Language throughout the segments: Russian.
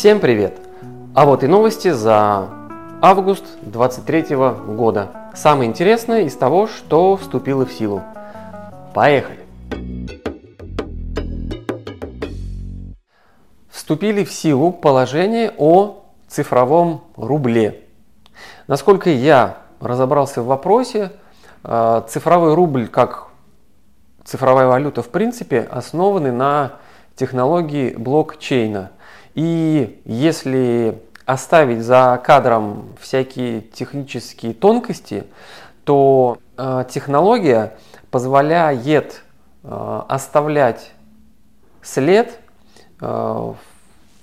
Всем привет! А вот и новости за август 23 года. Самое интересное из того, что вступило в силу. Поехали! Вступили в силу положение о цифровом рубле. Насколько я разобрался в вопросе, э, цифровой рубль как цифровая валюта в принципе основаны на технологии блокчейна – и если оставить за кадром всякие технические тонкости, то э, технология позволяет э, оставлять след э, в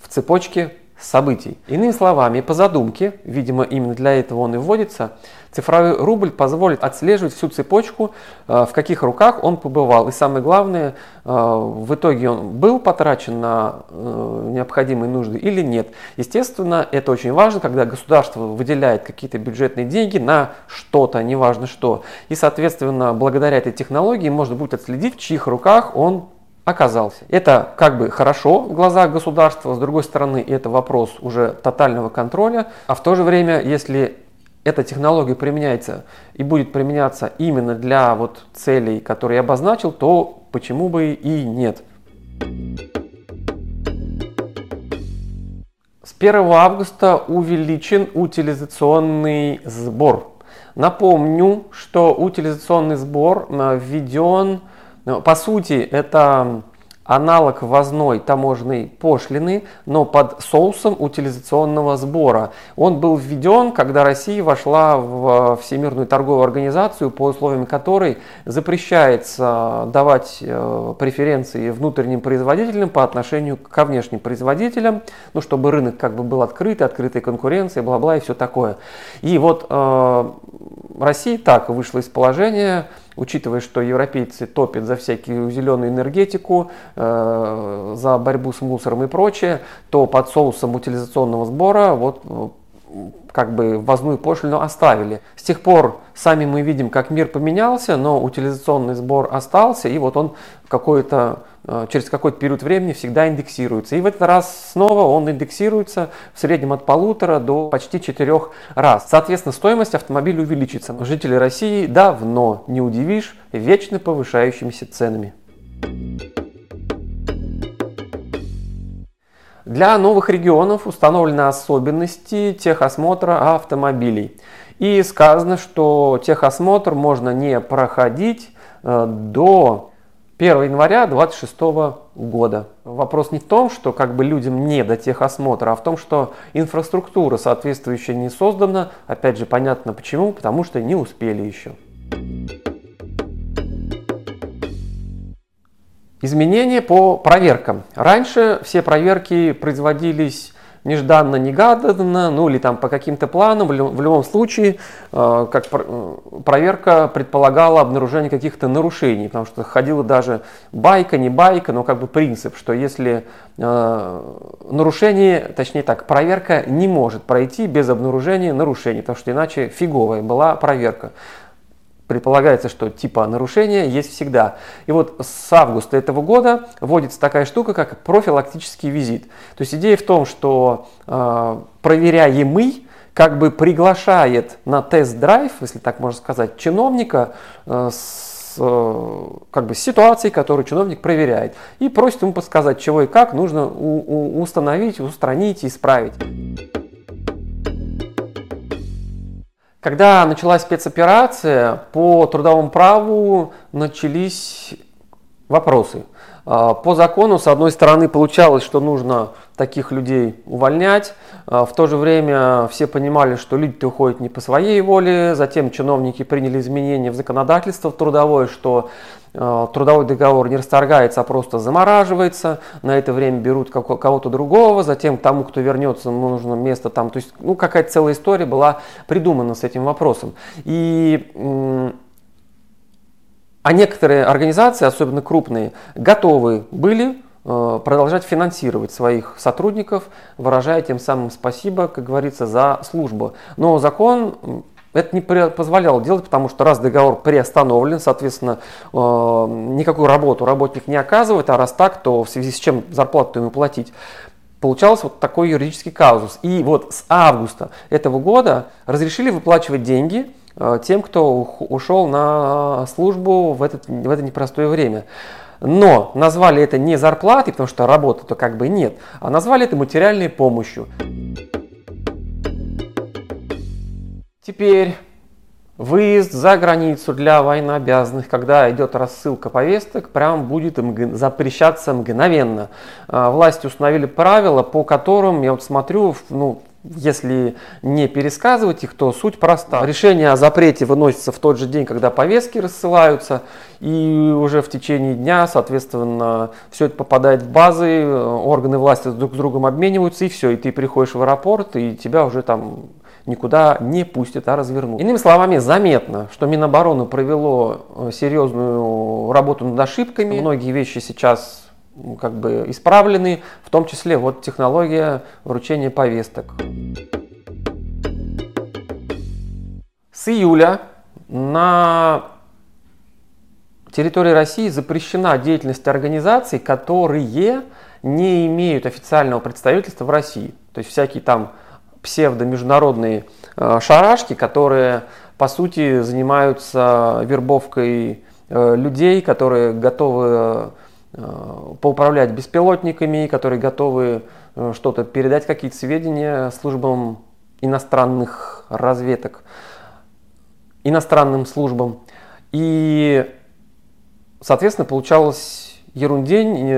цепочке событий. Иными словами, по задумке, видимо именно для этого он и вводится, цифровой рубль позволит отслеживать всю цепочку, э, в каких руках он побывал. И самое главное, э, в итоге он был потрачен на э, необходимые нужды или нет. Естественно, это очень важно, когда государство выделяет какие-то бюджетные деньги на что-то, неважно что. И, соответственно, благодаря этой технологии можно будет отследить, в чьих руках он оказался. Это как бы хорошо в глазах государства, с другой стороны, это вопрос уже тотального контроля, а в то же время, если эта технология применяется и будет применяться именно для вот целей, которые я обозначил, то почему бы и нет. С 1 августа увеличен утилизационный сбор. Напомню, что утилизационный сбор э, введен по сути, это аналог ввозной таможенной пошлины, но под соусом утилизационного сбора. Он был введен, когда Россия вошла в Всемирную торговую организацию, по условиям которой запрещается давать э, преференции внутренним производителям по отношению ко внешним производителям, ну, чтобы рынок как бы был открытый, открытая конкуренция, бла-бла и все такое. И вот э, Россия так вышла из положения, учитывая, что европейцы топят за всякую зеленую энергетику, э, за борьбу с мусором и прочее, то под соусом утилизационного сбора вот э, как бы ввозную пошлину оставили. С тех пор сами мы видим, как мир поменялся, но утилизационный сбор остался, и вот он какой-то Э, через какой-то период времени всегда индексируется. И в этот раз снова он индексируется в среднем от полутора до почти четырех раз. Соответственно, стоимость автомобиля увеличится. Жители России давно не удивишь вечно повышающимися ценами. Для новых регионов установлены особенности техосмотра автомобилей. И сказано, что техосмотр можно не проходить э, до 1 января 2026 года. Вопрос не в том, что как бы людям не до техосмотра, а в том, что инфраструктура соответствующая не создана. Опять же, понятно почему, потому что не успели еще. Изменения по проверкам. Раньше все проверки производились нежданно-негаданно, ну или там по каким-то планам, в любом случае, э, как э, проверка предполагала обнаружение каких-то нарушений, потому что ходила даже байка, не байка, но как бы принцип, что если э, нарушение, точнее так, проверка не может пройти без обнаружения нарушений, потому что иначе фиговая была проверка предполагается, что типа нарушения есть всегда. И вот с августа этого года вводится такая штука, как профилактический визит. То есть идея в том, что э, проверяемый как бы приглашает на тест-драйв, если так можно сказать, чиновника э, с э, как бы, ситуацией, которую чиновник проверяет, и просит ему подсказать, чего и как нужно установить, устранить, исправить. Когда началась спецоперация, по трудовому праву начались вопросы. А, по закону, с одной стороны, получалось, что нужно таких людей увольнять. А, в то же время все понимали, что люди уходят не по своей воле. Затем чиновники приняли изменения в законодательство трудовое, что Э, трудовой договор не расторгается, а просто замораживается, на это время берут кого-то другого, затем тому, кто вернется, нужно место там, то есть ну, какая-то целая история была придумана с этим вопросом. И а некоторые организации, особенно крупные, готовы были э, продолжать финансировать своих сотрудников, выражая тем самым спасибо, как говорится, за службу. Но закон это не позволяло делать, потому что раз договор приостановлен, соответственно, э, никакую работу работник не оказывает, а раз так, то в связи с чем зарплату ему платить. получался вот такой юридический казус. И вот с августа этого года разрешили выплачивать деньги тем, кто ушел на службу в, этот, в это непростое время. Но назвали это не зарплатой, потому что работы-то как бы нет, а назвали это материальной помощью. Теперь Выезд за границу для военнообязанных, когда идет рассылка повесток, прям будет запрещаться мгновенно. А, власти установили правила, по которым, я вот смотрю, ну, если не пересказывать их, то суть проста. Решение о запрете выносится в тот же день, когда повестки рассылаются, и уже в течение дня, соответственно, все это попадает в базы, органы власти друг с другом обмениваются, и все, и ты приходишь в аэропорт, и тебя уже там никуда не пустят, а развернут. Иными словами, заметно, что Минобороны провело э, серьезную работу над ошибками. Многие вещи сейчас как бы исправлены, в том числе вот технология вручения повесток. С июля на территории России запрещена деятельность организаций, которые не имеют официального представительства в России. То есть всякие там псевдомеждународные э, шарашки, которые по сути занимаются вербовкой э, людей, которые готовы поуправлять беспилотниками, которые готовы что-то передать, какие-то сведения службам иностранных разведок, иностранным службам. И, соответственно, получалось ерундень,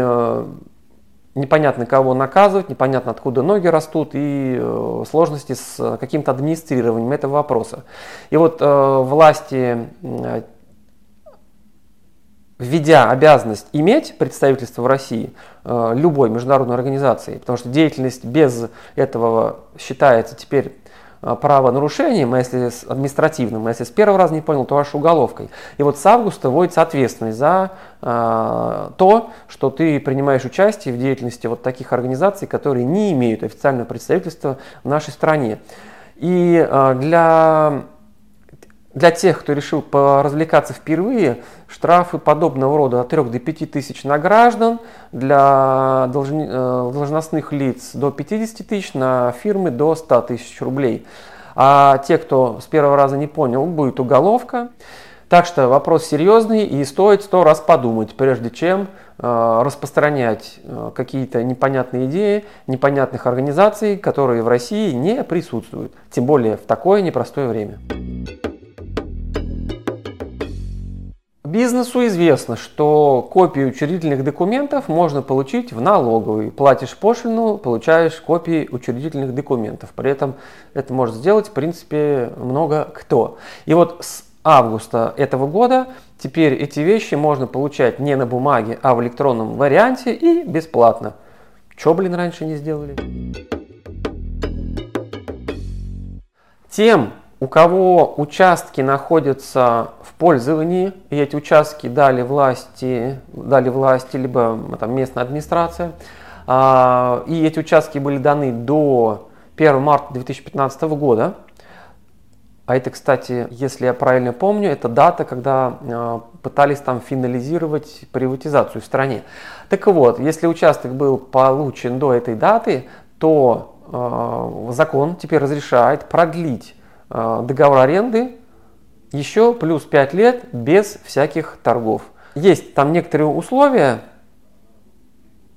непонятно кого наказывать, непонятно откуда ноги растут и э, сложности с каким-то администрированием этого вопроса. И вот э, власти, э, введя обязанность иметь представительство в России э, любой международной организации, потому что деятельность без этого считается теперь Э, правонарушением, а если с административным, а если с первого раза не понял, то аж уголовкой. И вот с августа вводится ответственность за э, то, что ты принимаешь участие в деятельности вот таких организаций, которые не имеют официального представительства в нашей стране. И для для тех, кто решил поразвлекаться впервые, штрафы подобного рода от 3 до 5 тысяч на граждан, для э, должностных лиц до 50 тысяч, на фирмы до 100 тысяч рублей. А те, кто с первого раза не понял, будет уголовка. Так что вопрос серьезный и стоит сто раз подумать, прежде чем э, распространять э, какие-то непонятные идеи непонятных организаций, которые в России не присутствуют, тем более в такое непростое время. Бизнесу известно, что копии учредительных документов можно получить в налоговой. Платишь пошлину, получаешь копии учредительных документов. При этом это может сделать, в принципе, много кто. И вот с августа этого года теперь эти вещи можно получать не на бумаге, а в электронном варианте и бесплатно. Че, блин, раньше не сделали? Тем, у кого участки находятся в пользовании, и эти участки дали власти, дали власти либо там, местная администрация, а, и эти участки были даны до 1 марта 2015 года, а это, кстати, если я правильно помню, это дата, когда э, пытались там финализировать приватизацию в стране. Так вот, если участок был получен до этой даты, то э, закон теперь разрешает продлить договор аренды еще плюс 5 лет без всяких торгов. Есть там некоторые условия,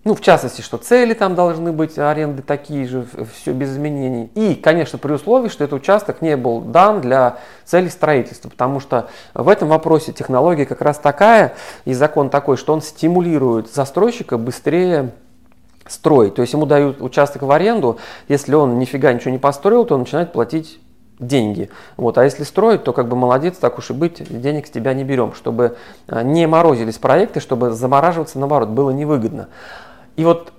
ну, в частности, что цели там должны быть, аренды такие же, все без изменений. И, конечно, при условии, что этот участок не был дан для цели строительства, потому что в этом вопросе технология как раз такая, и закон такой, что он стимулирует застройщика быстрее строить. То есть ему дают участок в аренду, если он нифига ничего не построил, то он начинает платить деньги. Вот. А если строить, то как бы молодец, так уж и быть, денег с тебя не берем, чтобы а, не морозились проекты, чтобы замораживаться, наоборот, было невыгодно. И вот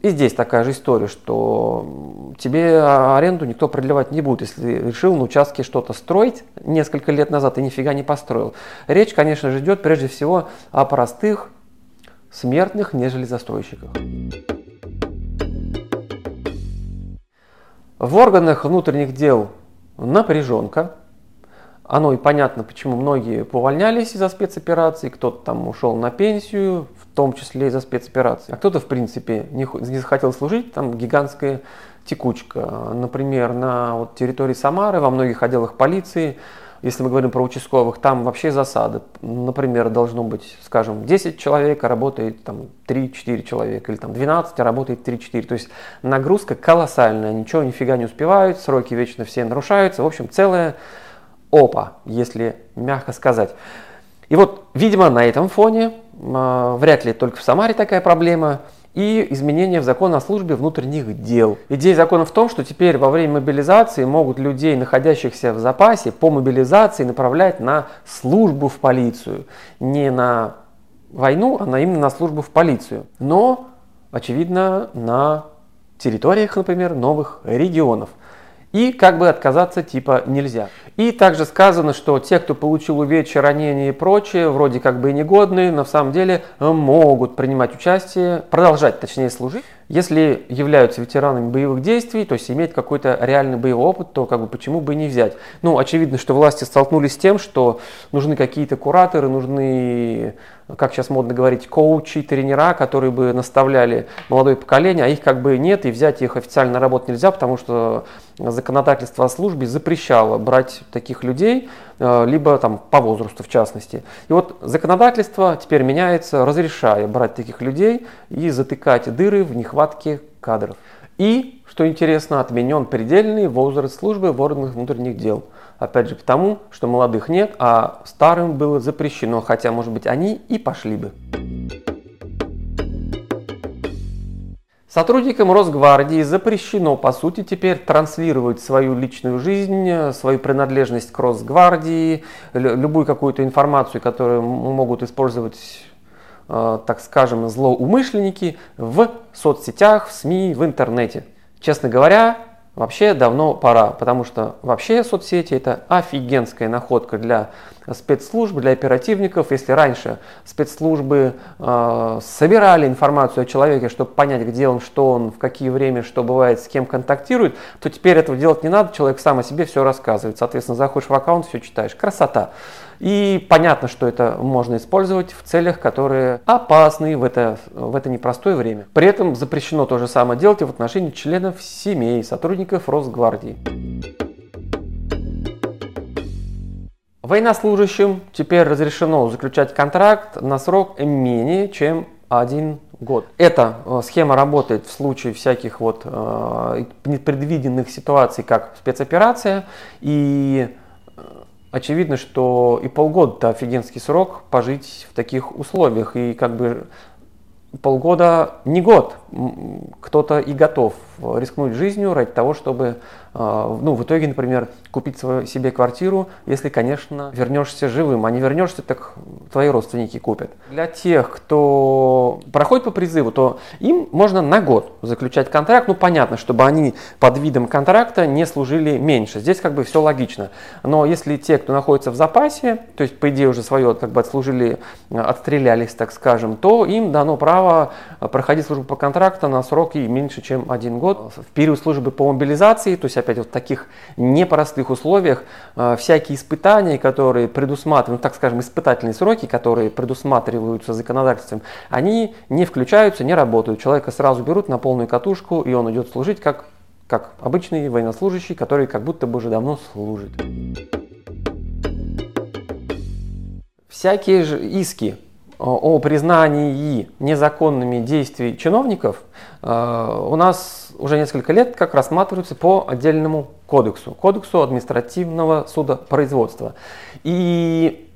и здесь такая же история, что тебе аренду никто продлевать не будет, если решил на участке что-то строить несколько лет назад и нифига не построил. Речь, конечно же, идет прежде всего о простых смертных, нежели застройщиках. В органах внутренних дел напряженка. оно и понятно, почему многие повольнялись из-за спецопераций, кто-то там ушел на пенсию, в том числе из-за спецопераций, а кто-то, в принципе, не, не захотел служить, там гигантская текучка. Например, на вот территории Самары, во многих отделах полиции если мы говорим про участковых, там вообще засады. Например, должно быть, скажем, 10 человек, а работает там 3-4 человека, или там 12, а работает 3-4. То есть нагрузка колоссальная, ничего нифига не успевают, сроки вечно все нарушаются. В общем, целая опа, если мягко сказать. И вот, видимо, на этом фоне, э, вряд ли только в Самаре такая проблема – и изменения в закон о службе внутренних дел. Идея закона в том, что теперь во время мобилизации могут людей, находящихся в запасе, по мобилизации направлять на службу в полицию. Не на войну, а на, именно на службу в полицию. Но, очевидно, на территориях, например, новых регионов и как бы отказаться типа нельзя. И также сказано, что те, кто получил увечья, ранения и прочее, вроде как бы и негодные, в самом деле могут принимать участие, продолжать точнее служить. Если являются ветеранами боевых действий, то есть иметь какой-то реальный боевой опыт, то как бы почему бы не взять? Ну, очевидно, что власти столкнулись с тем, что нужны какие-то кураторы, нужны, как сейчас модно говорить, коучи, тренера, которые бы наставляли молодое поколение, а их как бы нет, и взять их официально на работу нельзя, потому что законодательство о службе запрещало брать таких людей, либо там по возрасту в частности. И вот законодательство теперь меняется, разрешая брать таких людей и затыкать дыры в них нехватки кадров. И, что интересно, отменен предельный возраст службы в органах внутренних дел. Опять же потому, что молодых нет, а старым было запрещено, хотя, может быть, они и пошли бы. Сотрудникам Росгвардии запрещено, по сути, теперь транслировать свою личную жизнь, свою принадлежность к Росгвардии, любую какую-то информацию, которую могут использовать Э, так скажем, злоумышленники в соцсетях, в СМИ, в интернете. Честно говоря, вообще давно пора, потому что вообще соцсети это офигенская находка для спецслужб, для оперативников. Если раньше спецслужбы э, собирали информацию о человеке, чтобы понять, где он, что он, в какие время, что бывает, с кем контактирует, то теперь этого делать не надо, человек сам о себе все рассказывает. Соответственно, заходишь в аккаунт, все читаешь. Красота. И понятно, что это можно использовать в целях, которые опасны в это, в это непростое время. При этом запрещено то же самое делать и в отношении членов семей, сотрудников Росгвардии. Военнослужащим теперь разрешено заключать контракт на срок менее чем один год. Эта э, схема работает в случае всяких вот э, непредвиденных ситуаций, как спецоперация, и очевидно, что и полгода это офигенский срок пожить в таких условиях. И как бы полгода не год. Кто-то и готов рискнуть жизнью ради того, чтобы а, ну, в итоге, например, купить свою, себе квартиру, если, конечно, вернешься живым, а не вернешься, так твои родственники купят. Для тех, кто проходит по призыву, то им можно на год заключать контракт. Ну, понятно, чтобы они под видом контракта не служили меньше. Здесь как бы все логично. Но если те, кто находится в запасе, то есть, по идее, уже свое как бы отслужили, отстрелялись, так скажем, то им дано право проходить службу по контракту на сроки меньше, чем один год. В период службы по мобилизации, то есть опять вот в таких непростых условиях, э, всякие испытания, которые предусматривают, ну, так скажем, испытательные сроки, которые предусматриваются законодательством, они не включаются, не работают. Человека сразу берут на полную катушку, и он идет служить как, как обычный военнослужащий, который как будто бы уже давно служит. Всякие же иски о признании незаконными действий чиновников э, у нас уже несколько лет как рассматриваются по отдельному кодексу, кодексу административного судопроизводства. И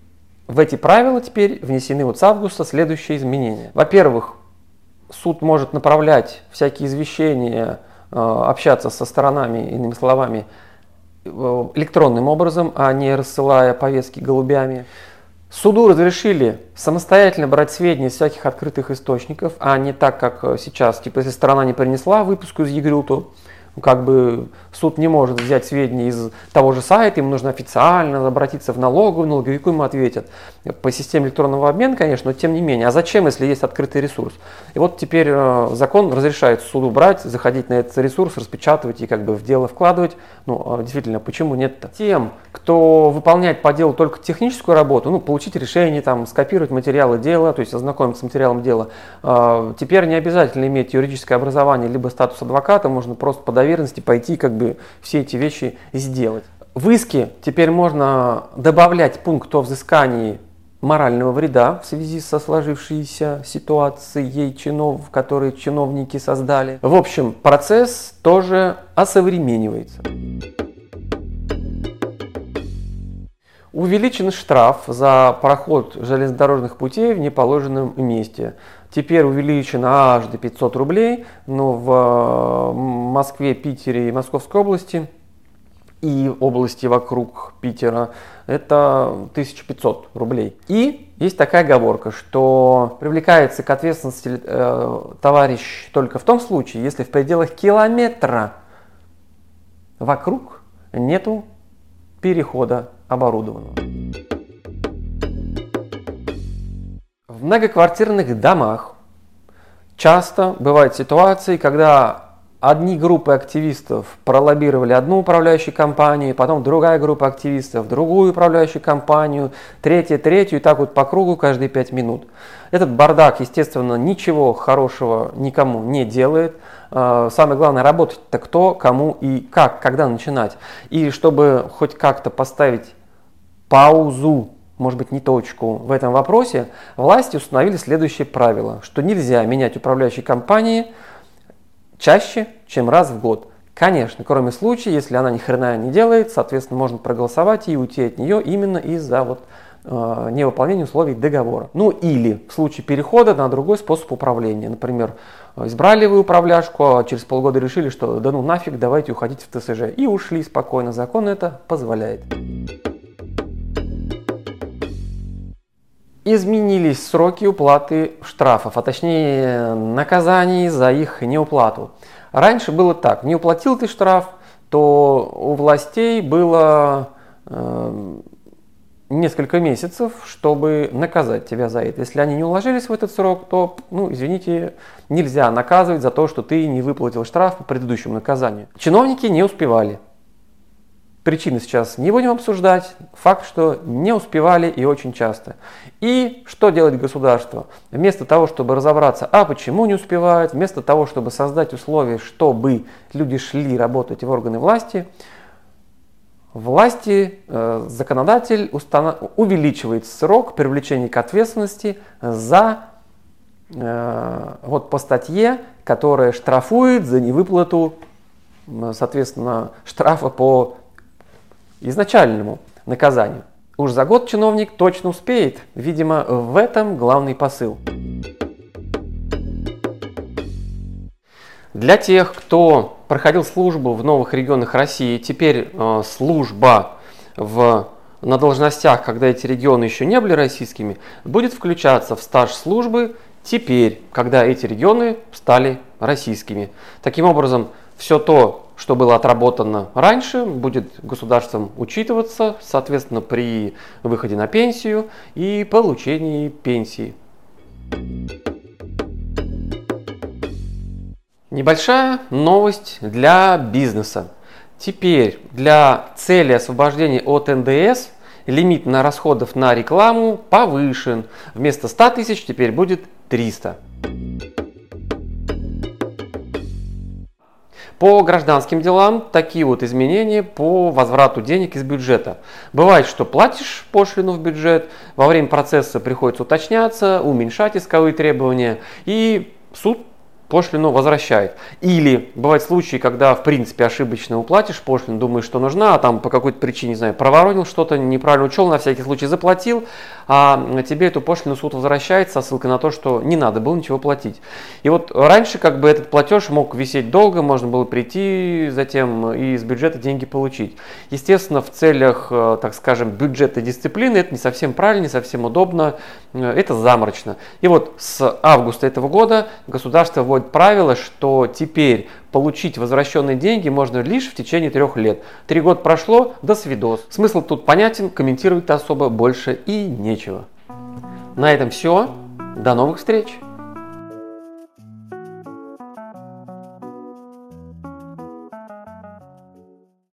в эти правила теперь внесены вот с августа следующие изменения. Во-первых, суд может направлять всякие извещения, э, общаться со сторонами, иными словами, э, электронным образом, а не рассылая повестки голубями. Суду разрешили самостоятельно брать сведения из всяких открытых источников, а не так, как э, сейчас. Типа, если сторона не принесла выпуску из ЕГРЮ, то как бы суд не может взять сведения из того же сайта, ему нужно официально обратиться в налоговую, налоговику ему ответят. По системе электронного обмена, конечно, но тем не менее. А зачем, если есть открытый ресурс? И вот теперь э, закон разрешает суду брать, заходить на этот ресурс, распечатывать и как бы в дело вкладывать. Ну, а действительно, почему нет-то? Тем, кто выполняет по делу только техническую работу, ну, получить решение, там, скопировать материалы дела, то есть ознакомиться с материалом дела, э, теперь не обязательно иметь юридическое образование либо статус адвоката, можно просто по доверенности пойти как бы все эти вещи сделать. В иске теперь можно добавлять пункт о взыскании морального вреда в связи со сложившейся ситуацией, чинов, которые чиновники создали. В общем, процесс тоже осовременивается. Увеличен штраф за проход железнодорожных путей в неположенном месте. Теперь увеличен аж до 500 рублей, но в э, Москве, Питере и Московской области и области вокруг Питера это 1500 рублей. И есть такая оговорка, что привлекается к ответственности э, товарищ только в том случае, если в пределах километра вокруг нету перехода оборудованного. В многоквартирных домах часто бывают ситуации, когда одни группы активистов пролоббировали одну управляющую компанию, потом другая группа активистов другую управляющую компанию, третья, третью, и так вот по кругу каждые пять минут. Этот бардак, естественно, ничего хорошего никому не делает. А, самое главное, работать-то кто, кому и как, когда начинать. И чтобы хоть как-то поставить паузу может быть, не точку в этом вопросе, власти установили следующее правило, что нельзя менять управляющие компании чаще, чем раз в год. Конечно, кроме случая, если она ни хрена не делает, соответственно, можно проголосовать и уйти от нее именно из-за вот э, невыполнения условий договора. Ну или в случае перехода на другой способ управления. Например, избрали вы управляшку, а через полгода решили, что да ну нафиг, давайте уходить в ТСЖ. И ушли спокойно. Закон это позволяет. Изменились сроки уплаты штрафов, а точнее наказаний за их неуплату. Раньше было так, не уплатил ты штраф, то у властей было э, несколько месяцев, чтобы наказать тебя за это. Если они не уложились в этот срок, то, ну, извините, нельзя наказывать за то, что ты не выплатил штраф по предыдущему наказанию. Чиновники не успевали. Причины сейчас не будем обсуждать. Факт, что не успевали и очень часто. И что делает государство? Вместо того, чтобы разобраться, а почему не успевают, вместо того, чтобы создать условия, чтобы люди шли работать в органы власти, власти, э, законодатель установ... увеличивает срок привлечения к ответственности за э, вот по статье, которая штрафует за невыплату, соответственно, штрафа по изначальному наказанию. Уж за год чиновник точно успеет. Видимо, в этом главный посыл. Для тех, кто проходил службу в новых регионах России, теперь э, служба в, на должностях, когда эти регионы еще не были российскими, будет включаться в стаж службы теперь, когда эти регионы стали российскими. Таким образом, все то, что было отработано раньше, будет государством учитываться, соответственно, при выходе на пенсию и получении пенсии. Небольшая новость для бизнеса. Теперь для цели освобождения от НДС лимит на расходов на рекламу повышен. Вместо 100 тысяч теперь будет 300. По гражданским делам такие вот изменения по возврату денег из бюджета. Бывает, что платишь пошлину в бюджет, во время процесса приходится уточняться, уменьшать исковые требования, и суд пошлину возвращает. Или бывают случаи, когда в принципе ошибочно уплатишь пошлину, думаешь, что нужна, а там по какой-то причине, не знаю, проворонил что-то, неправильно учел, на всякий случай заплатил, а тебе эту пошлину суд возвращает со ссылкой на то, что не надо было ничего платить. И вот раньше как бы этот платеж мог висеть долго, можно было прийти затем и из бюджета деньги получить. Естественно, в целях, э, так скажем, бюджета дисциплины это не совсем правильно, не совсем удобно, э, это заморочно. И вот с августа этого года государство вводит вводит правило, что теперь получить возвращенные деньги можно лишь в течение трех лет. Три года прошло, до свидос. Смысл тут понятен, комментировать особо больше и нечего. На этом все. До новых встреч!